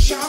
shine.